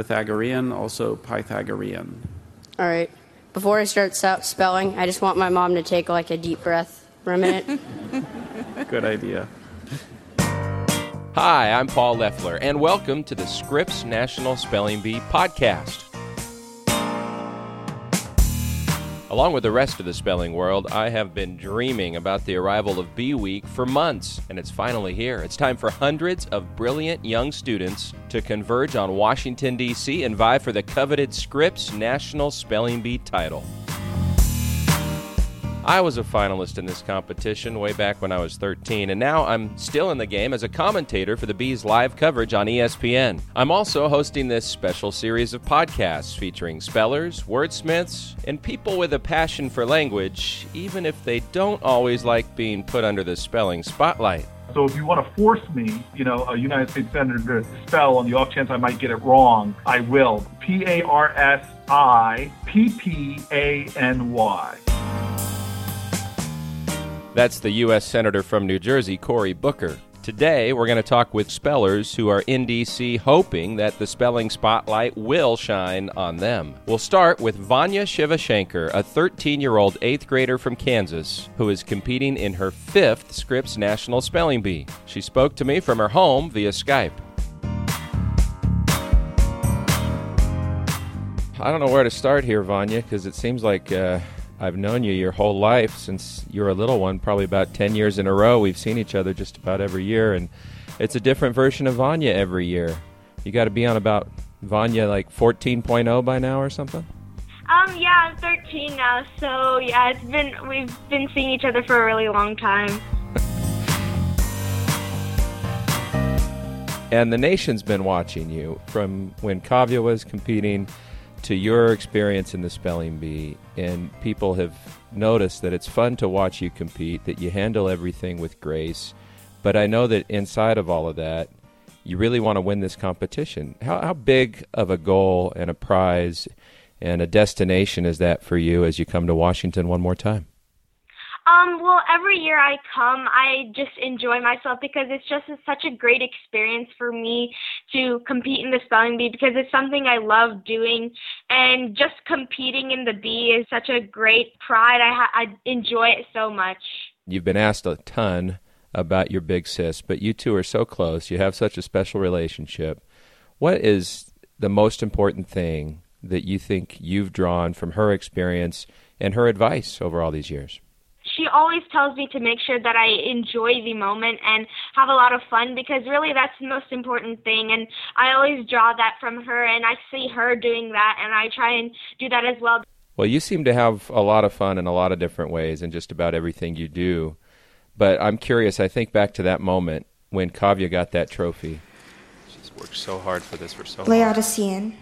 Pythagorean, also Pythagorean. All right. Before I start spelling, I just want my mom to take like a deep breath for a minute. Good idea. Hi, I'm Paul Loeffler, and welcome to the Scripps National Spelling Bee podcast. Along with the rest of the spelling world, I have been dreaming about the arrival of Bee Week for months, and it's finally here. It's time for hundreds of brilliant young students to converge on Washington, D.C. and vie for the coveted Scripps National Spelling Bee title. I was a finalist in this competition way back when I was 13, and now I'm still in the game as a commentator for the Bees live coverage on ESPN. I'm also hosting this special series of podcasts featuring spellers, wordsmiths, and people with a passion for language, even if they don't always like being put under the spelling spotlight. So if you want to force me, you know, a United States senator to spell on the off chance I might get it wrong, I will. P A R S I P P A N Y. That's the U.S. Senator from New Jersey, Cory Booker. Today, we're going to talk with spellers who are in D.C. hoping that the spelling spotlight will shine on them. We'll start with Vanya Shivashankar, a 13 year old eighth grader from Kansas who is competing in her fifth Scripps National Spelling Bee. She spoke to me from her home via Skype. I don't know where to start here, Vanya, because it seems like. Uh, I've known you your whole life since you were a little one, probably about 10 years in a row. We've seen each other just about every year, and it's a different version of Vanya every year. You got to be on about Vanya like 14.0 by now or something? Um, yeah, I'm 13 now, so yeah, it's been we've been seeing each other for a really long time. and the nation's been watching you from when Kavya was competing to your experience in the spelling bee, and people have noticed that it's fun to watch you compete, that you handle everything with grace. But I know that inside of all of that, you really want to win this competition. How, how big of a goal and a prize and a destination is that for you as you come to Washington one more time? Um, well, every year I come, I just enjoy myself because it's just such a great experience for me to compete in the spelling bee because it's something I love doing, and just competing in the bee is such a great pride. I ha- I enjoy it so much. You've been asked a ton about your big sis, but you two are so close. You have such a special relationship. What is the most important thing that you think you've drawn from her experience and her advice over all these years? She always tells me to make sure that I enjoy the moment and have a lot of fun because really that's the most important thing. And I always draw that from her, and I see her doing that, and I try and do that as well. Well, you seem to have a lot of fun in a lot of different ways in just about everything you do. But I'm curious, I think back to that moment when Kavya got that trophy. She's worked so hard for this for so long. Laodicean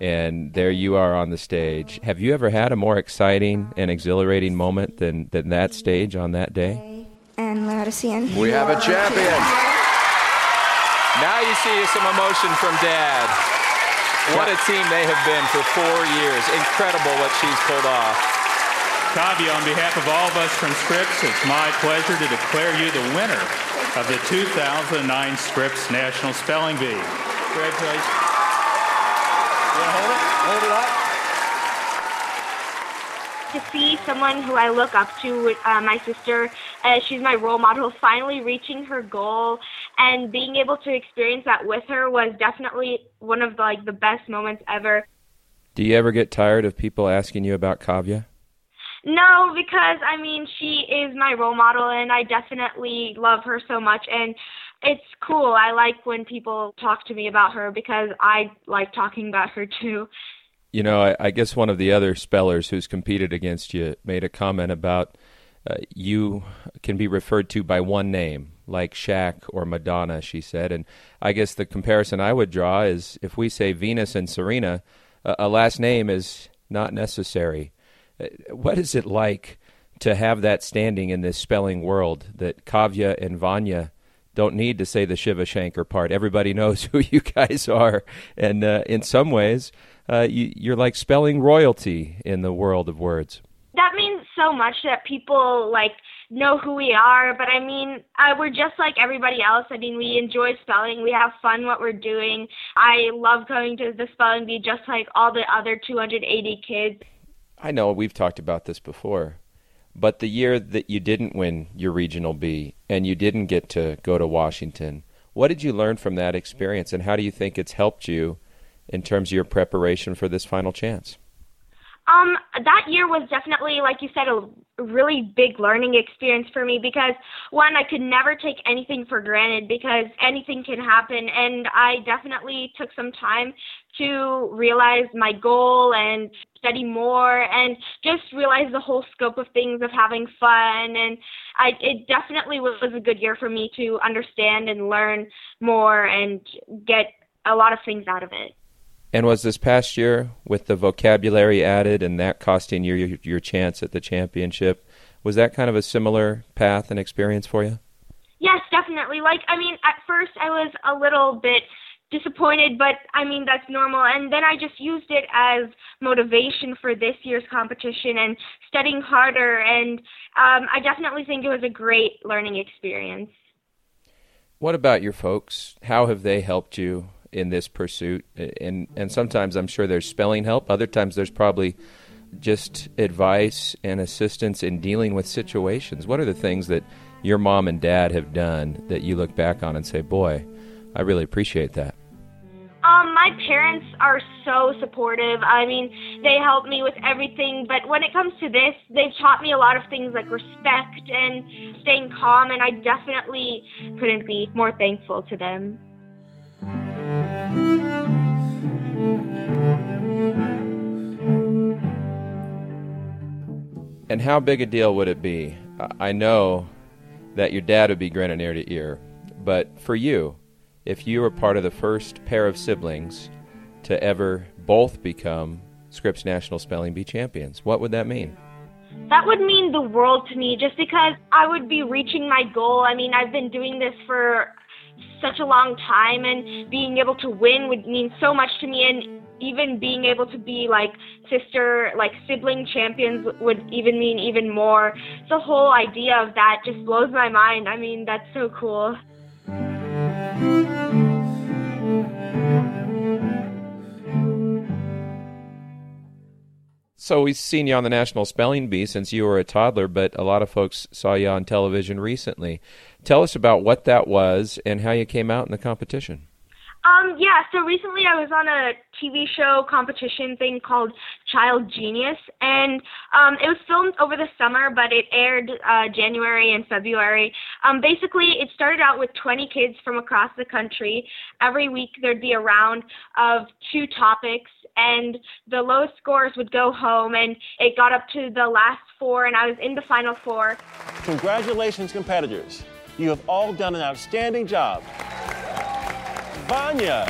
and there you are on the stage. Have you ever had a more exciting and exhilarating moment than, than that stage on that day? And Laodicean. We have a champion. Now you see some emotion from Dad. What a team they have been for four years. Incredible what she's pulled off. Kavya, on behalf of all of us from Scripps, it's my pleasure to declare you the winner of the 2009 Scripps National Spelling Bee. Congratulations hold it? Hold it up. To see someone who I look up to, uh, my sister, uh, she's my role model, finally reaching her goal and being able to experience that with her was definitely one of the, like the best moments ever. Do you ever get tired of people asking you about Kavya? No, because I mean she is my role model and I definitely love her so much and it's cool. I like when people talk to me about her because I like talking about her too. You know, I, I guess one of the other spellers who's competed against you made a comment about uh, you can be referred to by one name, like Shaq or Madonna, she said. And I guess the comparison I would draw is if we say Venus and Serena, a last name is not necessary. Uh, what is it like to have that standing in this spelling world that Kavya and Vanya don't need to say the Shivashankar part. Everybody knows who you guys are, and uh, in some ways, uh, you, you're like spelling royalty in the world of words. That means so much that people like know who we are. But I mean, uh, we're just like everybody else. I mean, we enjoy spelling. We have fun what we're doing. I love going to the spelling bee just like all the other 280 kids. I know we've talked about this before, but the year that you didn't win your regional Bee and you didn't get to go to Washington, what did you learn from that experience and how do you think it's helped you in terms of your preparation for this final chance? Um, that year was definitely, like you said, a really big learning experience for me because one, I could never take anything for granted because anything can happen, and I definitely took some time to realize my goal and study more and just realize the whole scope of things of having fun and I it definitely was a good year for me to understand and learn more and get a lot of things out of it. And was this past year with the vocabulary added and that costing you your, your chance at the championship? Was that kind of a similar path and experience for you? Yes, definitely. Like, I mean, at first I was a little bit disappointed, but I mean, that's normal. And then I just used it as motivation for this year's competition and studying harder. And um, I definitely think it was a great learning experience. What about your folks? How have they helped you in this pursuit. And and sometimes I'm sure there's spelling help. Other times there's probably just advice and assistance in dealing with situations. What are the things that your mom and dad have done that you look back on and say, "Boy, I really appreciate that." Um, my parents are so supportive. I mean, they help me with everything, but when it comes to this, they've taught me a lot of things like respect and staying calm, and I definitely couldn't be more thankful to them. And how big a deal would it be? I know that your dad would be grinning ear to ear, but for you, if you were part of the first pair of siblings to ever both become Scripps National Spelling Bee champions, what would that mean? That would mean the world to me just because I would be reaching my goal. I mean, I've been doing this for such a long time and being able to win would mean so much to me and even being able to be like sister like sibling champions would even mean even more the whole idea of that just blows my mind i mean that's so cool So we've seen you on the National Spelling Bee since you were a toddler, but a lot of folks saw you on television recently. Tell us about what that was and how you came out in the competition. Um, yeah, so recently I was on a TV show competition thing called Child Genius, and um, it was filmed over the summer, but it aired uh, January and February. Um, basically, it started out with 20 kids from across the country. Every week there'd be a round of two topics, and the lowest scores would go home, and it got up to the last four, and I was in the final four. Congratulations, competitors. You have all done an outstanding job. Vanya,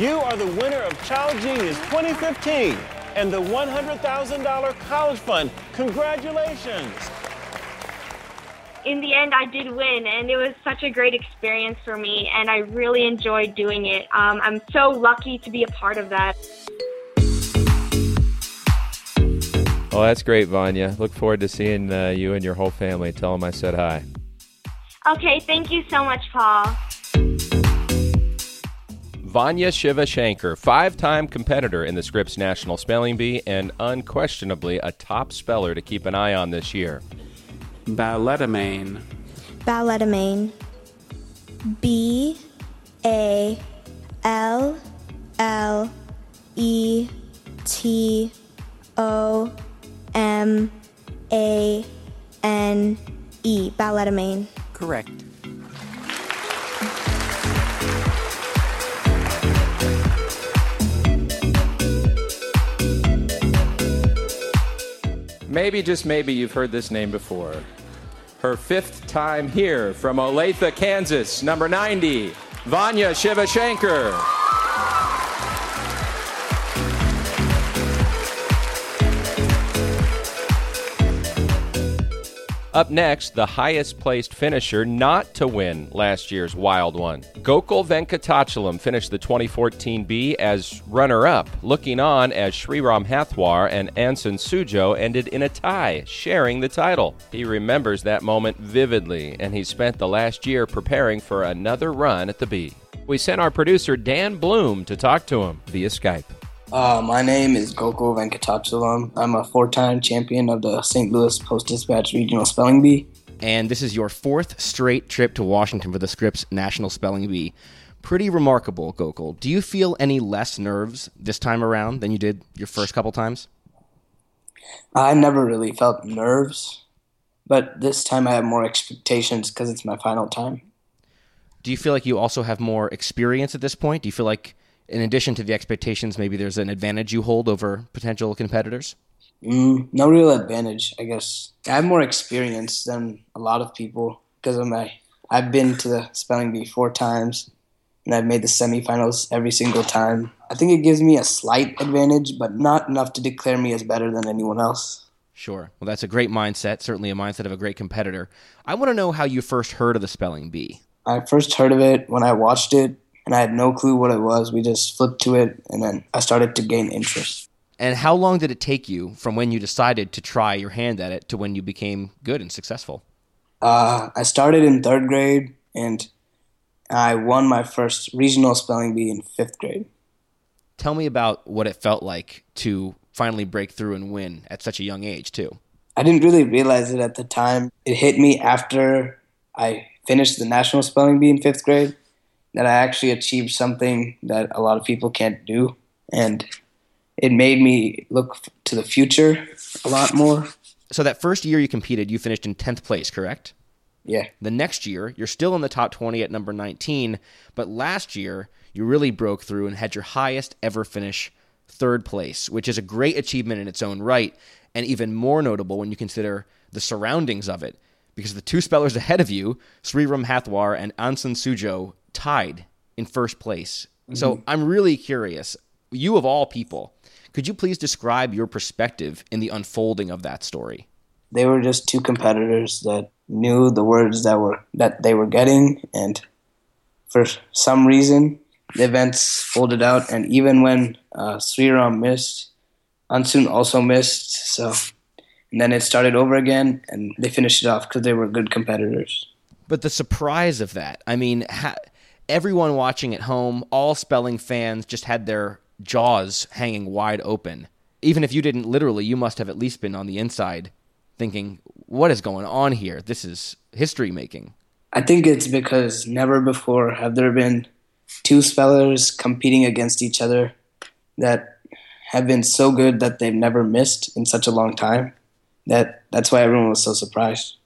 you are the winner of Child Genius 2015 and the $100,000 college fund. Congratulations. In the end, I did win, and it was such a great experience for me, and I really enjoyed doing it. Um, I'm so lucky to be a part of that. Well, that's great, Vanya. Look forward to seeing uh, you and your whole family. Tell them I said hi. Okay, thank you so much, Paul. Vanya Shivashankar, five time competitor in the Scripps National Spelling Bee and unquestionably a top speller to keep an eye on this year. Balletomane. Balletomane. B A L L E T O M A N E. Balletomane. Correct. Maybe, just maybe, you've heard this name before. Her fifth time here from Olathe, Kansas, number 90, Vanya Shivashankar. Up next, the highest placed finisher not to win last year's Wild One. Gokul Venkatachalam finished the 2014 Bee as runner up, looking on as Sriram Hathwar and Ansun Sujoe ended in a tie, sharing the title. He remembers that moment vividly, and he spent the last year preparing for another run at the Bee. We sent our producer Dan Bloom to talk to him via Skype. Uh, my name is Gokul Venkatachalam. I'm a four-time champion of the St. Louis Post-Dispatch Regional Spelling Bee. And this is your fourth straight trip to Washington for the Scripps National Spelling Bee. Pretty remarkable, Gokul. Do you feel any less nerves this time around than you did your first couple times? I never really felt nerves, but this time I have more expectations because it's my final time. Do you feel like you also have more experience at this point? Do you feel like in addition to the expectations, maybe there's an advantage you hold over potential competitors? Mm, no real advantage, I guess. I have more experience than a lot of people because of my. I've been to the spelling bee four times, and I've made the semifinals every single time. I think it gives me a slight advantage, but not enough to declare me as better than anyone else. Sure. Well, that's a great mindset. Certainly a mindset of a great competitor. I want to know how you first heard of the spelling bee. I first heard of it when I watched it and I had no clue what it was. We just flipped to it, and then I started to gain interest. And how long did it take you from when you decided to try your hand at it to when you became good and successful? Uh, I started in third grade, and I won my first regional spelling bee in fifth grade. Tell me about what it felt like to finally break through and win at such a young age, too. I didn't really realize it at the time. It hit me after I finished the national spelling bee in fifth grade that I actually achieved something that a lot of people can't do. And it made me look to the future a lot more. So, that first year you competed, you finished in 10th place, correct? Yeah. The next year, you're still in the top 20 at number 19, but last year, you really broke through and had your highest ever finish, third place, which is a great achievement in its own right, and even more notable when you consider the surroundings of it. Because the two spellers ahead of you, Sriram Hathwar and Ansun Sujoe, tied in first place. Mm-hmm. So I'm really curious. You of all people, could you please describe your perspective in the unfolding of that story? They were just two competitors that knew the words that were that they were getting, and for some reason, the events folded out. And even when uh, Sriram missed, Ansun also missed. So, and then it started over again, and they finished it off because they were good competitors. But the surprise of that, I mean, ha- everyone watching at home, all spelling fans just had their jaws hanging wide open. Even if you didn't literally, you must have at least been on the inside thinking, what is going on here? This is history making. I think it's because never before have there been two spellers competing against each other that have been so good that they've never missed in such a long time. That that's why everyone was so surprised.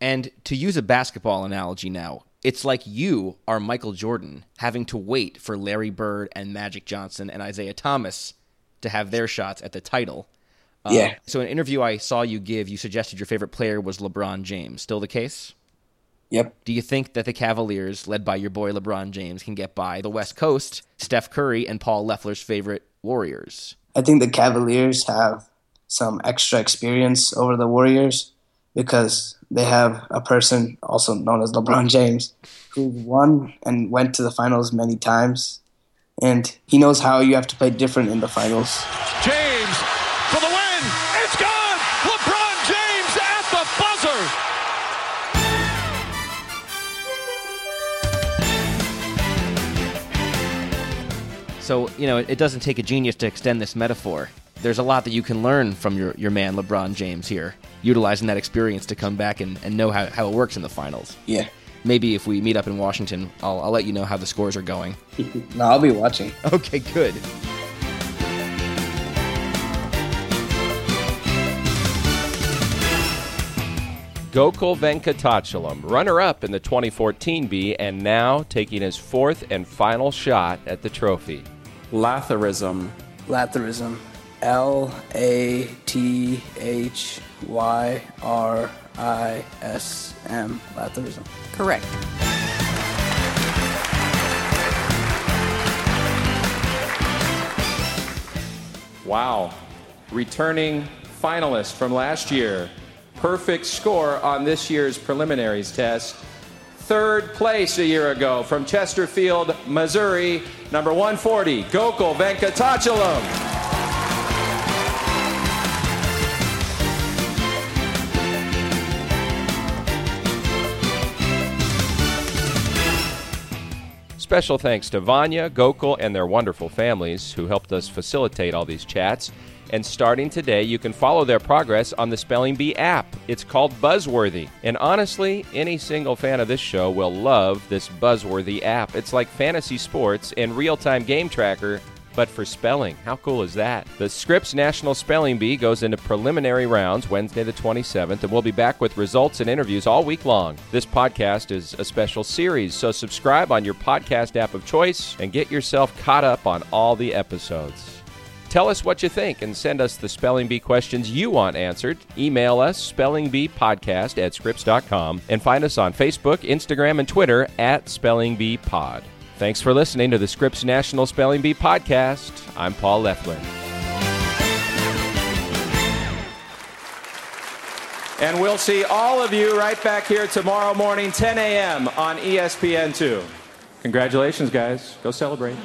And to use a basketball analogy now, it's like you are Michael Jordan having to wait for Larry Bird and Magic Johnson and Isiah Thomas to have their shots at the title. Uh, yeah. So, in an interview I saw you give, you suggested your favorite player was LeBron James. Still the case? Yep. Do you think that the Cavaliers, led by your boy LeBron James, can get by the West Coast, Steph Curry, and Paul Loeffler's favorite Warriors? I think the Cavaliers have some extra experience over the Warriors because they have a person also known as LeBron James who won and went to the finals many times. And he knows how you have to play different in the finals. James for the win. It's gone. LeBron James at the buzzer. So, you know, it doesn't take a genius to extend this metaphor. There's a lot that you can learn from your, your man, LeBron James, here utilizing that experience to come back and, and know how, how it works in the finals. Yeah. Maybe if we meet up in Washington, I'll, I'll let you know how the scores are going. no, I'll be watching. Okay, good. Gokul Venkatachalam, runner up in the 2014 Bee, and now taking his fourth and final shot at the trophy. Latherism. Lathyrism. L A T H Y R I S M. Lathyrism. Correct. Wow. Returning finalist from last year, perfect score on this year's preliminaries test. Third place a year ago from Chesterfield, Missouri, number 140, Gokul Venkatachalam. Special thanks to Vanya, Gokul, and their wonderful families who helped us facilitate all these chats. And starting today, you can follow their progress on the Spelling Bee app. It's called Buzzworthy. And honestly, any single fan of this show will love this Buzzworthy app. It's like fantasy sports and real time game tracker but for spelling. How cool is that? The Scripps National Spelling Bee goes into preliminary rounds Wednesday the 27th, and we'll be back with results and interviews all week long. This podcast is a special series, so subscribe on your podcast app of choice and get yourself caught up on all the episodes. Tell us what you think and send us the spelling bee questions you want answered. Email us spellingbeepodcast at scripps.com and find us on Facebook, Instagram, and Twitter at spellingbeepod. Thanks for listening to the Scripps National Spelling Bee podcast. I'm Paul Loeffler. And we'll see all of you right back here tomorrow morning, 10 a.m. on ESPN2. Congratulations, guys. Go celebrate.